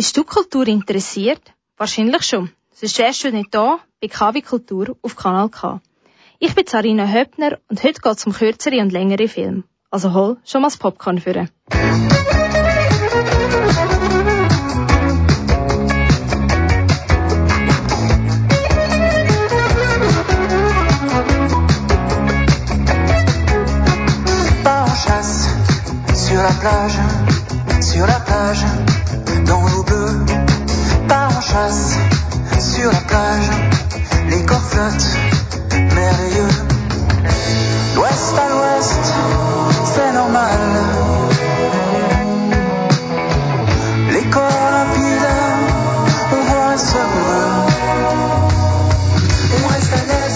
Bist du Kultur interessiert? Wahrscheinlich schon. Sonst wärst du nicht hier bei KW Kultur auf Kanal K. Ich bin Sarina Höppner und heute geht es um kürzere und längere Film. Also hol schon mal das Popcorn für. Sur la plage, sur la plage, dans l'eau bleue, pas en chasse, sur la plage, les corps flottent, merveilleux. D'ouest à l'ouest, c'est normal. Les corps rapides, on voit un On reste à l'aise.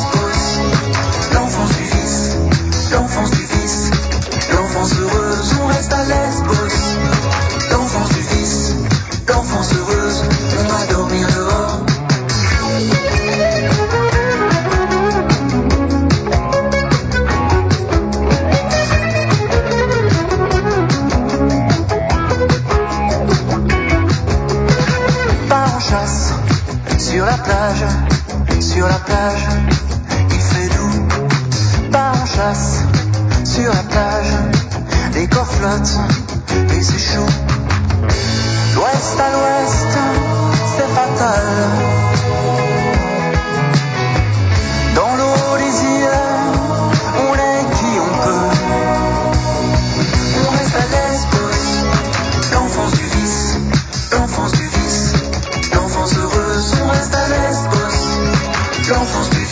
confronter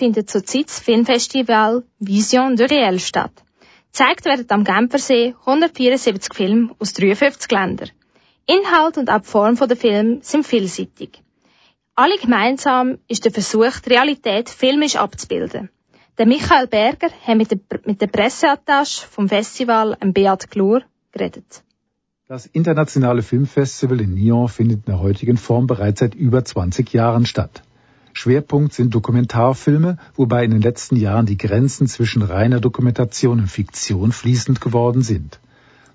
Findet zurzeit das Filmfestival Vision de Réel statt. Zeigt werden am Genfersee 174 Filme aus 53 Ländern. Inhalt und auch die Form der Filme sind vielseitig. Alle gemeinsam ist der Versuch, die Realität filmisch abzubilden. Der Michael Berger hat mit der, mit der Presseattache vom Festival, Beat Glur, geredet. Das internationale Filmfestival in Nyon findet in der heutigen Form bereits seit über 20 Jahren statt. Schwerpunkt sind Dokumentarfilme, wobei in den letzten Jahren die Grenzen zwischen reiner Dokumentation und Fiktion fließend geworden sind.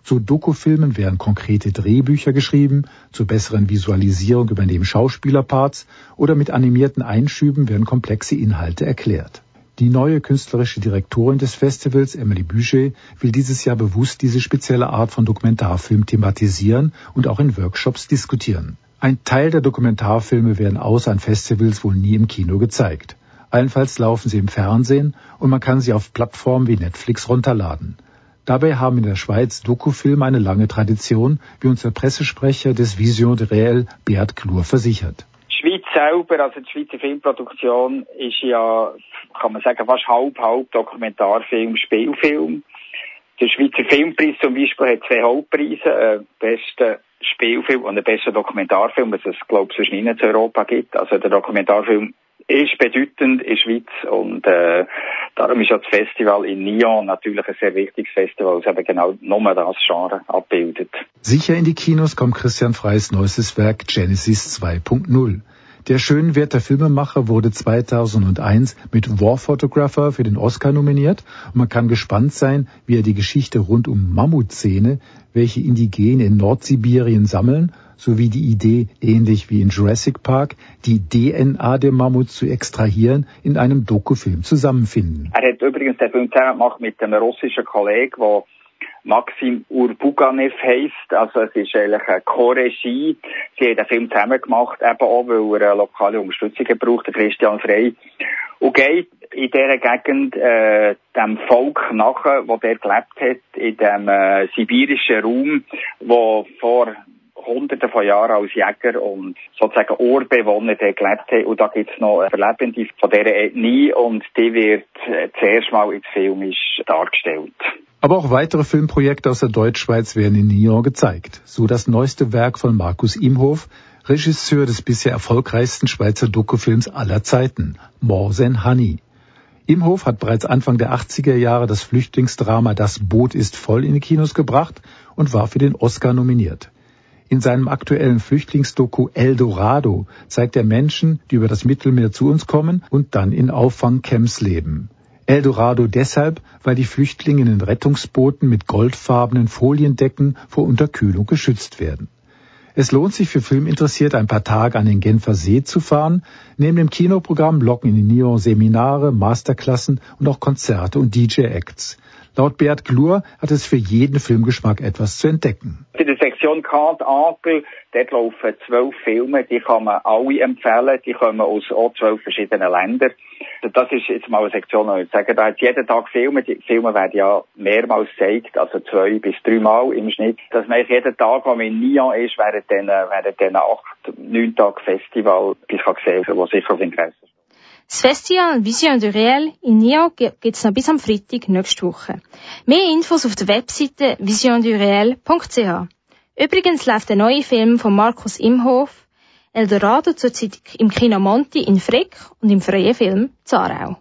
Zu Dokufilmen werden konkrete Drehbücher geschrieben, zur besseren Visualisierung übernehmen Schauspielerparts oder mit animierten Einschüben werden komplexe Inhalte erklärt. Die neue künstlerische Direktorin des Festivals, Emily Bücher, will dieses Jahr bewusst diese spezielle Art von Dokumentarfilm thematisieren und auch in Workshops diskutieren. Ein Teil der Dokumentarfilme werden außer an Festivals wohl nie im Kino gezeigt. Allenfalls laufen sie im Fernsehen und man kann sie auf Plattformen wie Netflix runterladen. Dabei haben in der Schweiz Dokufilme eine lange Tradition, wie uns der Pressesprecher des Vision de Réel, Beat Klur, versichert. Schweiz selber, also die Schweizer Filmproduktion, ist ja kann man sagen, fast halb, halb Dokumentarfilm, Spielfilm. Der Schweizer Filmpreis zum Beispiel hat zwei Hauptpreise, äh, besten Spielfilm und den besten Dokumentarfilm, was es, glaube ich, sonst nicht in Europa gibt. Also der Dokumentarfilm ist bedeutend in der Schweiz und äh, darum ist ja das Festival in Nyon natürlich ein sehr wichtiges Festival, das eben genau nur das Genre abbildet. Sicher in die Kinos kommt Christian Freys neuestes Werk Genesis 2.0. Der Schönwerter Filmemacher wurde 2001 mit War Photographer für den Oscar nominiert und man kann gespannt sein, wie er die Geschichte rund um Mammutzähne, welche Indigene in Nordsibirien sammeln, sowie die Idee, ähnlich wie in Jurassic Park, die DNA der Mammuts zu extrahieren, in einem Dokufilm zusammenfinden. Er hat übrigens den Film zusammen gemacht mit einem russischen Kollegen, der Maxim Urbuganev heisst. Also es ist eigentlich eine Co-Regie. Sie haben den Film zusammen gemacht, eben auch, weil er eine lokale Unterstützung braucht, der Christian Frey. Und geht in dieser Gegend äh, dem Volk nachher, wo der gelebt hat, in dem äh, sibirischen Raum, wo vor Hunderte von Jahren als Jäger und sozusagen Urbewohner gelebt haben. Und da gibt es noch Verlebende von dieser Ethnie und die wird äh, zuerst mal ins Film dargestellt. Aber auch weitere Filmprojekte aus der Deutschschweiz werden in Nyon gezeigt. So das neueste Werk von Markus Imhof, Regisseur des bisher erfolgreichsten Schweizer Dokufilms aller Zeiten, More Than Honey. Imhof hat bereits Anfang der 80er Jahre das Flüchtlingsdrama Das Boot ist voll in die Kinos gebracht und war für den Oscar nominiert. In seinem aktuellen Flüchtlingsdoku El Dorado zeigt er Menschen, die über das Mittelmeer zu uns kommen und dann in Auffangcamps leben. Eldorado deshalb, weil die Flüchtlinge in den Rettungsbooten mit goldfarbenen Foliendecken vor Unterkühlung geschützt werden. Es lohnt sich für Filminteressierte ein paar Tage an den Genfer See zu fahren. Neben dem Kinoprogramm locken in Nyon Seminare, Masterklassen und auch Konzerte und DJ-Acts. Laut Beat Glur hat es für jeden Filmgeschmack etwas zu entdecken. In der Sektion Kant Ankel, dort laufen zwölf Filme, die kann man alle empfehlen. Die kommen aus auch zwölf verschiedenen Ländern. Das ist jetzt mal eine Sektion, wo ich sage, da hat jeden Tag Filme. Die Filme werden ja mehrmals gezeigt, also zwei bis dreimal im Schnitt. Dass man jeden Tag, wo man in Nyon ist, während diesen, während diesen acht, neun Tage Festival, bis kann sehen, wo sicher auf Interesse ist. Das Festival Vision du Réel in Nyon gibt es noch bis am Freitag nächste Woche. Mehr Infos auf der Webseite visionduréel.ch. Übrigens läuft der neue Film von Markus Imhof, Eldorado zurzeit im Kino Monti in Frick und im freien Film Zarau.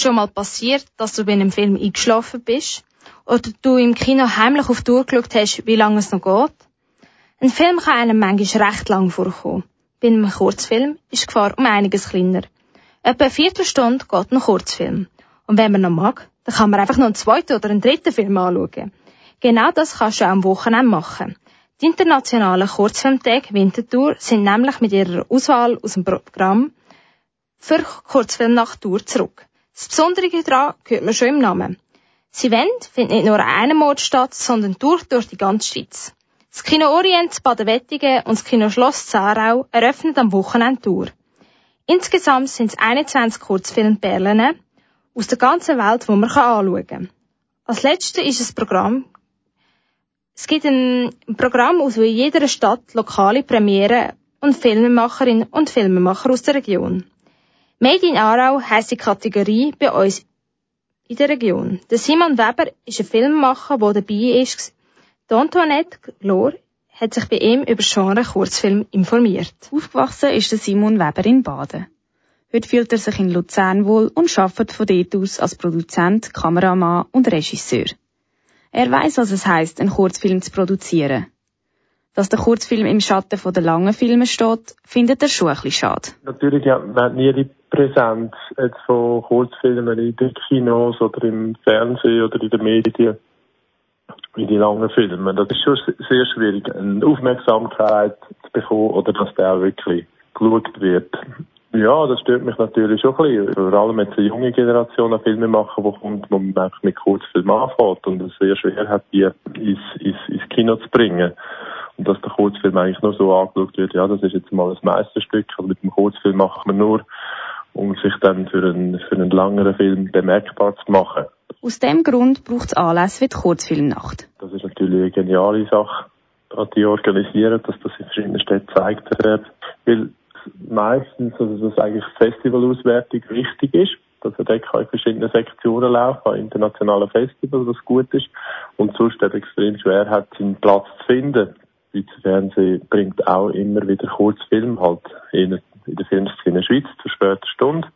Schon mal passiert, dass du bei einem Film eingeschlafen bist? Oder du im Kino heimlich auf die Uhr geschaut hast, wie lange es noch geht? Ein Film kann einem manchmal recht lang vorkommen. Bei einem Kurzfilm ist die Gefahr um einiges kleiner. Etwa eine Viertelstunde geht ein Kurzfilm. Und wenn man noch mag, dann kann man einfach noch einen zweiten oder einen dritten Film anschauen. Genau das kannst du auch am Wochenende machen. Die internationalen Kurzfilmtage Winterthur sind nämlich mit ihrer Auswahl aus dem Programm für Kurzfilmnacht Tour zurück. Das Besondere daran hört man schon im Namen. Das Event findet nicht nur an einem Ort statt, sondern durch, durch die ganze Schweiz. Das Kino Orient Baden-Wettigen und das Kino Schloss Zarau eröffnen am Wochenende Tour. Insgesamt sind es 21 Kurzfilmperlen aus der ganzen Welt, die man anschauen kann. Als letztes ist das Programm. Es gibt ein Programm aus jeder Stadt lokale Premiere und Filmemacherinnen und Filmemacher aus der Region. Made in Aarau heisst die Kategorie bei uns in der Region. Der Simon Weber ist ein Filmemacher, der dabei ist. Die Antoinette Glor hat sich bei ihm über Genre Kurzfilm informiert. Aufgewachsen ist der Simon Weber in Baden. Heute fühlt er sich in Luzern wohl und arbeitet von dort aus als Produzent, Kameramann und Regisseur. Er weiß, was es heißt, einen Kurzfilm zu produzieren. Dass der Kurzfilm im Schatten von der langen Filme steht, findet er schon ein bisschen schade. Natürlich ja, man hat nie die Präsenz jetzt von Kurzfilmen in den Kinos oder im Fernsehen oder in den Medien wie die langen Filme. Das ist schon sehr schwierig, eine Aufmerksamkeit zu bekommen oder dass der auch wirklich geschaut wird. Ja, das stört mich natürlich schon ein bisschen. Vor allem jetzt eine junge Generation an Filme machen, die kommt, wo man einfach mit Kurzfilmen anfängt und es sehr schwer hat, die ins, ins, ins Kino zu bringen. Und dass der Kurzfilm eigentlich nur so angeschaut wird, ja, das ist jetzt mal ein Meisterstück, aber mit dem Kurzfilm macht man nur, um sich dann für einen, für einen langeren Film bemerkbar zu machen. Aus dem Grund braucht es Anlässe wie die Kurzfilmnacht. Das ist natürlich eine geniale Sache, die organisieren, dass das in verschiedenen Städten gezeigt wird. Weil meistens, also dass eigentlich Festivalauswertung wichtig ist, dass er dort in verschiedenen Sektionen laufen, an internationalen Festivals, was gut ist, und sonst eben extrem schwer hat, seinen Platz zu finden. Schweizer Fernsehen bringt auch immer wieder Kurzfilme, halt in, in der Filmszene Schweiz zur später Stunde.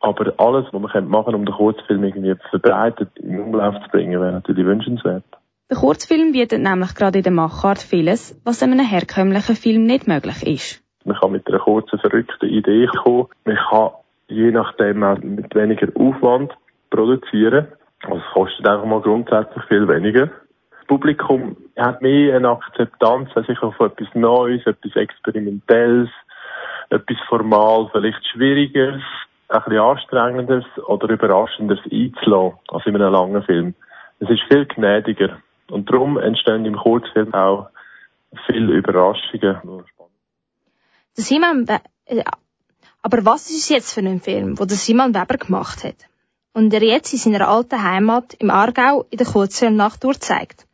Aber alles, was man machen um den Kurzfilm irgendwie verbreitet in Umlauf zu bringen, wäre natürlich wünschenswert. Der Kurzfilm bietet nämlich gerade in der Machart vieles, was in einem herkömmlichen Film nicht möglich ist. Man kann mit einer kurzen, verrückten Idee kommen. Man kann je nachdem auch mit weniger Aufwand produzieren. Also es kostet einfach mal grundsätzlich viel weniger. Das Publikum hat mehr eine Akzeptanz, sich auf etwas Neues, etwas Experimentelles, etwas formal, vielleicht Schwierigeres, ein bisschen Anstrengendes oder Überraschendes einzulassen als in einem langen Film. Es ist viel gnädiger. Und darum entstehen im Kurzfilm auch viele Überraschungen. Simon äh, aber was ist es jetzt für ein Film, der Simon Weber gemacht hat? Und er jetzt in seiner alten Heimat im Aargau in der Kurzfilmnacht durchzeigt.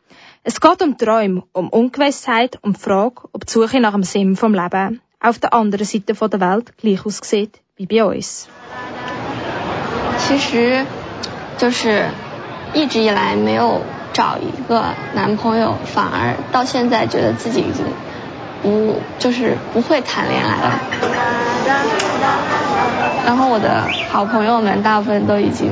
Es geht um Träume, um Ungewissheit, um die Frage, ob die Suche nach dem Sinn vom Leben auf der anderen Seite der Welt gleich aussieht wie bei uns. 其实，就是一直以来没有找一个男朋友，反而到现在觉得自己已经不就是不会谈恋爱了。然后我的好朋友们大部分都已经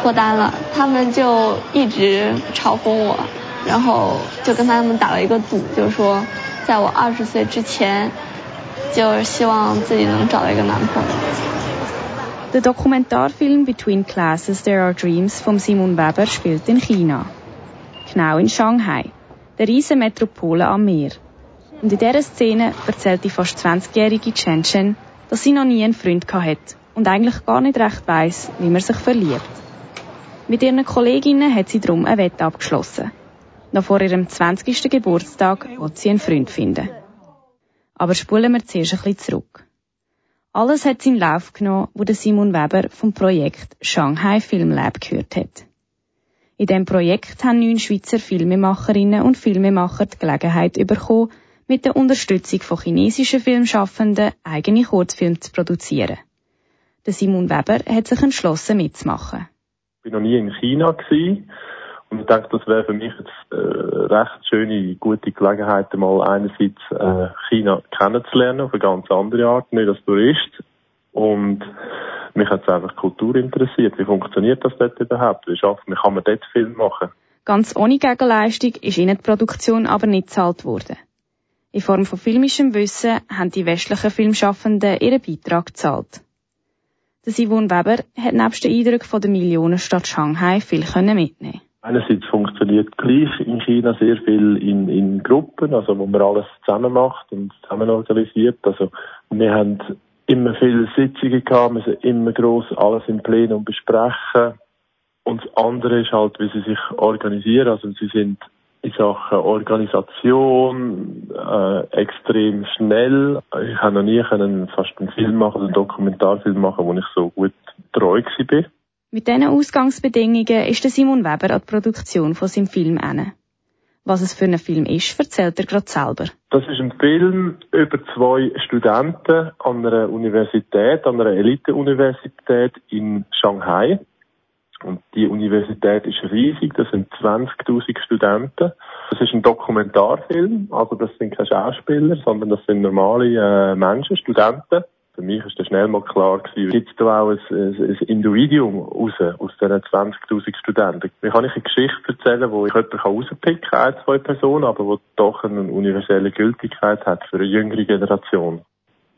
脱单了，他们就一直嘲讽我，然后就跟他们打了一个赌，就是说在我二十岁之前，就是希望自己能找到一个男朋友。 Der Dokumentarfilm Between Classes There Are Dreams von Simon Weber spielt in China. Genau in Shanghai. der riesen Metropole am Meer. Und in dieser Szene erzählt die fast 20-jährige Chen Chen, dass sie noch nie einen Freund hat und eigentlich gar nicht recht weiss, wie man sich verliebt. Mit ihren Kolleginnen hat sie darum eine Wette abgeschlossen. Noch vor ihrem 20. Geburtstag will sie einen Freund finden. Aber spulen wir zuerst ein bisschen zurück. Alles hat seinen Lauf genommen, wo der Simon Weber vom Projekt Shanghai Film Lab gehört hat. In diesem Projekt haben neun Schweizer Filmemacherinnen und Filmemacher die Gelegenheit bekommen, mit der Unterstützung von chinesischen Filmschaffenden eigene Kurzfilme zu produzieren. Der Simon Weber hat sich entschlossen mitzumachen. Ich war noch nie in China. Und ich denke, das wäre für mich jetzt äh, recht schöne, gute Gelegenheit, mal einerseits äh, China kennenzulernen auf eine ganz andere Art, nicht als Tourist. Und mich hat es einfach Kultur interessiert. Wie funktioniert das dort überhaupt? Wie schafft wie kann man dort Film machen? Ganz ohne Gegenleistung ist ihnen die Produktion aber nicht gezahlt worden. In Form von filmischem Wissen haben die westlichen Filmschaffenden ihren Beitrag gezahlt. Der Simon Weber hat nebst den Eindrücken von der Millionenstadt Shanghai viel mitnehmen Einerseits funktioniert gleich in China sehr viel in, in Gruppen, also wo man alles zusammen macht und zusammen organisiert. Also wir haben immer viele Sitzungen gehabt, müssen immer groß alles im Plenum besprechen. Und das andere ist halt, wie sie sich organisieren. Also sie sind in Sachen Organisation äh, extrem schnell. Ich habe noch nie können fast einen Film machen, einen Dokumentarfilm machen, wo ich so gut treu war. Mit diesen Ausgangsbedingungen ist der Simon Weber an die Produktion von seinem Film inne. Was es für ein Film ist, erzählt er gerade selber. Das ist ein Film über zwei Studenten an einer Universität, an einer Elite-Universität in Shanghai. Und die Universität ist riesig, das sind 20.000 Studenten. Das ist ein Dokumentarfilm, also das sind keine Schauspieler, sondern das sind normale äh, Menschen, Studenten. Für mich ist das schnell mal klar gewesen, gibt es da auch ein, ein, Individuum raus, aus diesen 20.000 Studenten. Wie kann ich eine Geschichte erzählen, wo ich jemanden rauspicken kann, ein, zwei Personen, aber wo doch eine universelle Gültigkeit hat für eine jüngere Generation.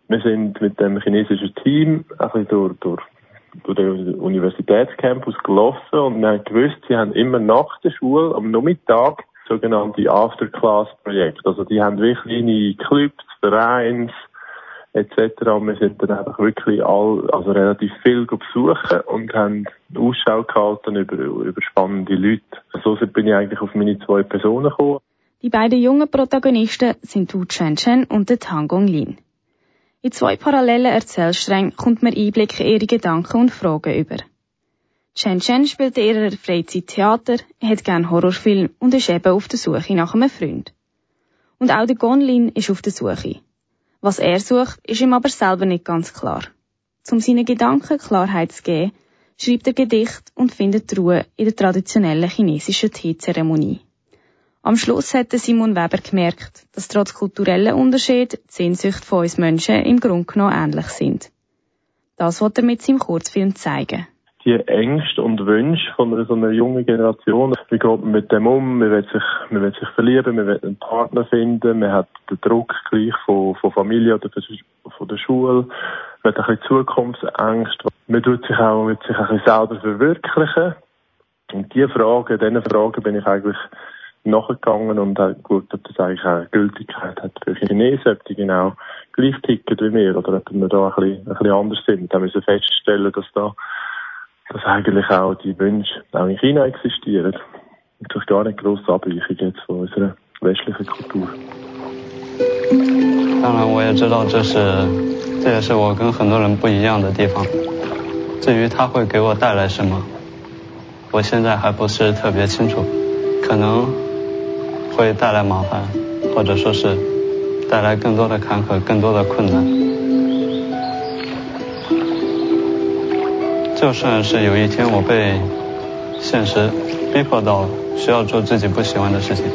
Wir sind mit dem chinesischen Team ein bisschen durch, durch durch den Universitätscampus gelaufen und wir haben gewusst, sie haben immer nach der Schule am Nachmittag sogenannte Afterclass-Projekte. Also die haben wirklich kleine Clubs, Vereins, etc. Wir sind dann einfach wirklich all, also relativ viel besuchen und haben Ausschau gehalten über, über spannende Leute. So bin ich eigentlich auf meine zwei Personen gekommen. Die beiden jungen Protagonisten sind Wu Chen und der Tang Gong Lin. In zwei parallelen Erzählsträngen kommt man Einblick in ihre Gedanken und Fragen über. Chen Chen spielt in ihrer Freizeit Theater, hat gern Horrorfilm und ist eben auf der Suche nach einem Freund. Und auch der Gonlin ist auf der Suche. Was er sucht, ist ihm aber selber nicht ganz klar. Um seinen Gedanken Klarheit zu geben, schreibt er Gedicht und findet Ruhe in der traditionellen chinesischen Teezeremonie. Am Schluss hat Simon Weber gemerkt, dass trotz kulturellen Unterschied die Sehnsucht von uns Menschen im Grunde genommen ähnlich sind. Das wollte er mit seinem Kurzfilm zeigen. Die Ängste und Wünsche von so einer jungen Generation, wie geht man mit dem um? Man will sich, man will sich verlieben, man will einen Partner finden, man hat den Druck gleich von, von Familie oder von der Schule, man hat ein bisschen Zukunftsängste, man tut sich auch, mit sich ein bisschen selber verwirklichen. Und diese Fragen, diesen Fragen bin ich eigentlich nachgegangen und habe geschaut, ob das eigentlich auch Gültigkeit hat für Chinesen, ob die genau gleich ticken wie wir oder ob wir da ein bisschen, ein bisschen anders sind. Da müssen wir feststellen, dass da 当然，我也知道这是，这也是我跟很多人不一样的地方。至于它会给我带来什么，我现在还不是特别清楚，可能会带来麻烦，或者说是带来更多的坎坷、更多的困难。就算是有一天我被现实逼迫到需要做自己不喜欢的事情。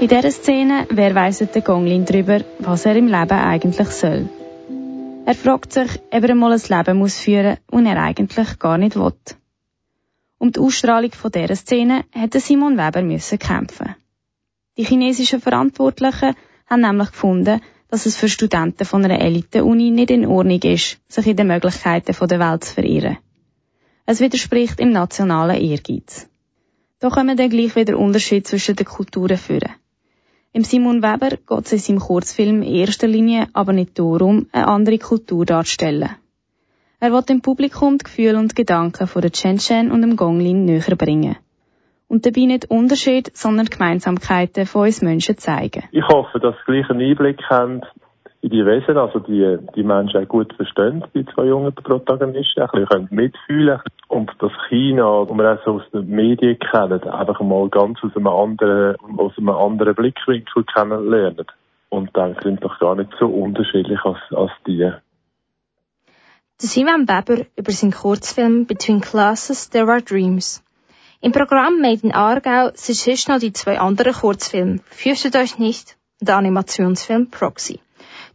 In dieser Szene verweist der Gonglin darüber, was er im Leben eigentlich soll. Er fragt sich, ob er mal ein Leben muss führen muss, das er eigentlich gar nicht will. Um die Ausstrahlung von dieser Szene hätte Simon Weber müssen kämpfen. Die chinesischen Verantwortlichen haben nämlich gefunden, dass es für Studenten von einer Elite-Uni nicht in Ordnung ist, sich in den Möglichkeiten der Welt zu verirren. Es widerspricht im nationalen Ehrgeiz. Da kommen dann gleich wieder Unterschiede zwischen den Kulturen führen. Im Simon Weber geht es in seinem Kurzfilm in erster Linie aber nicht darum, eine andere Kultur darzustellen. Er will dem Publikum die Gefühle und Gedanken von der Chen Chen und dem Gonglin näher bringen. Und dabei nicht Unterschiede, sondern Gemeinsamkeiten von uns Menschen zeigen. Ich hoffe, dass sie gleich einen Einblick haben in die Wesen, also die, die Menschen auch gut verstehen, die zwei jungen Protagonisten, ein bisschen können mitfühlen und das China, das wir auch so aus den Medien kennen, einfach mal ganz aus einem anderen, aus einem anderen Blickwinkel kennenlernen. Und dann sind doch gar nicht so unterschiedlich als, als die. Der Simon Weber über seinen Kurzfilm Between Classes There Are Dreams. Im Programm Made in Aargau sind sonst noch die zwei anderen Kurzfilme Fürchtet euch nicht und der Animationsfilm Proxy.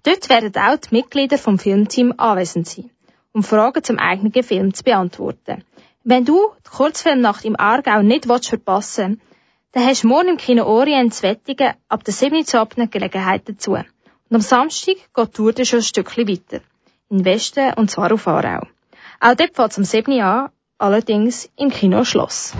Dort werden auch die Mitglieder vom Filmteam anwesend sein, um Fragen zum eigenen Film zu beantworten. Wenn du die Kurzfilmnacht im Aargau nicht willst verpassen dann hast du morgen im Kino Orient zu Wettigen ab der 7. Uhr Gelegenheit dazu. Und am Samstag geht die Tour dann schon ein Stückchen weiter. In Westen und zwar auf Aarau. Auch dort fängt es am 7. Uhr an, allerdings im Kino Schloss.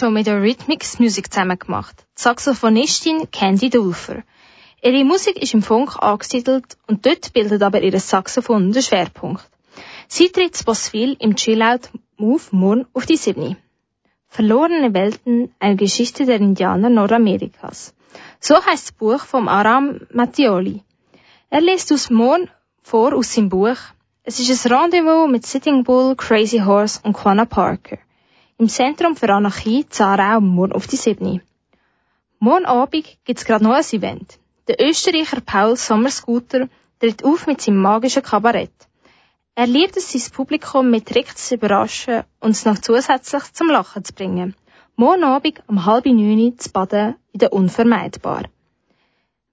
Schon mit der Rhythmix Musik zusammen gemacht. Die Saxophonistin Candy Dulfer. Ihre Musik ist im Funk angesiedelt und dort bildet aber ihr Saxophon den Schwerpunkt. Sie tritt zu im Chillout Move morgen auf die Sydney. Verlorene Welten, eine Geschichte der Indianer Nordamerikas. So heißt das Buch vom Aram Mattioli. Er liest aus morgen vor aus seinem Buch. Es ist ein Rendezvous mit Sitting Bull, Crazy Horse und Quanah Parker. Im Zentrum für Anarchie Zarau morgen auf die Sydney. Morgen Abend gibt's gerade noch ein Event. Der Österreicher Paul Sommerscooter tritt auf mit seinem magischen Kabarett. Er liebt es, sein Publikum mit Tricks zu überraschen und es noch zusätzlich zum Lachen zu bringen. Morgen Abend um halb neun zu baden in der Unvermeidbar.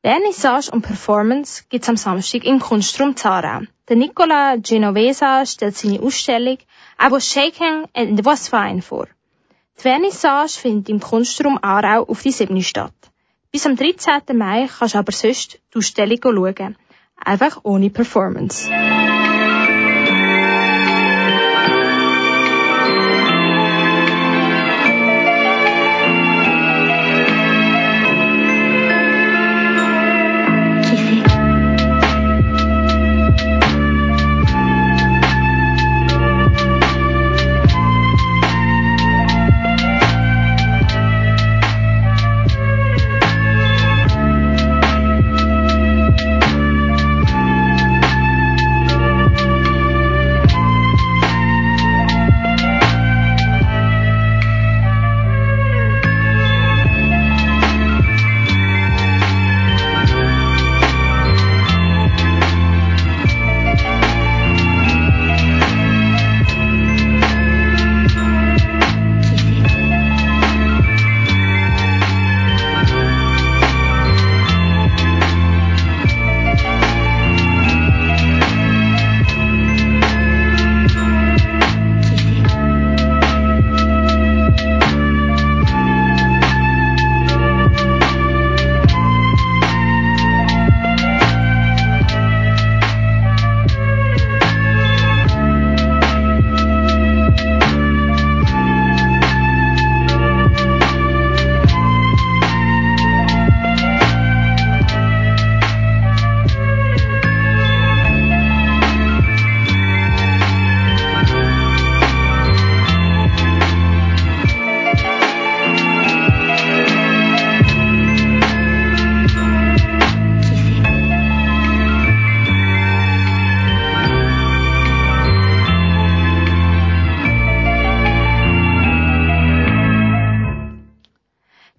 Vernissage und Performance gibt's am Samstag im Kunstraum Zarau. Der Nicola Genovesa stellt seine Ausstellung I was shaking and it was fine vor. Die Vernissage findet im Kunstraum Aarau auf die 7. statt. Bis am 13. Mai kannst du aber sonst die Ausstellung schauen. Einfach ohne Performance.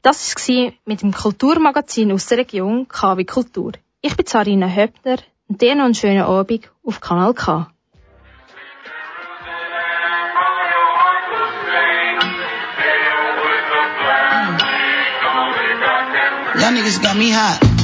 Das war mit dem Kulturmagazin aus der Region KW Kultur. Ich bin Sarina Höppner und dir noch einen schönen Abend auf Kanal K. Y'all niggas got me hot.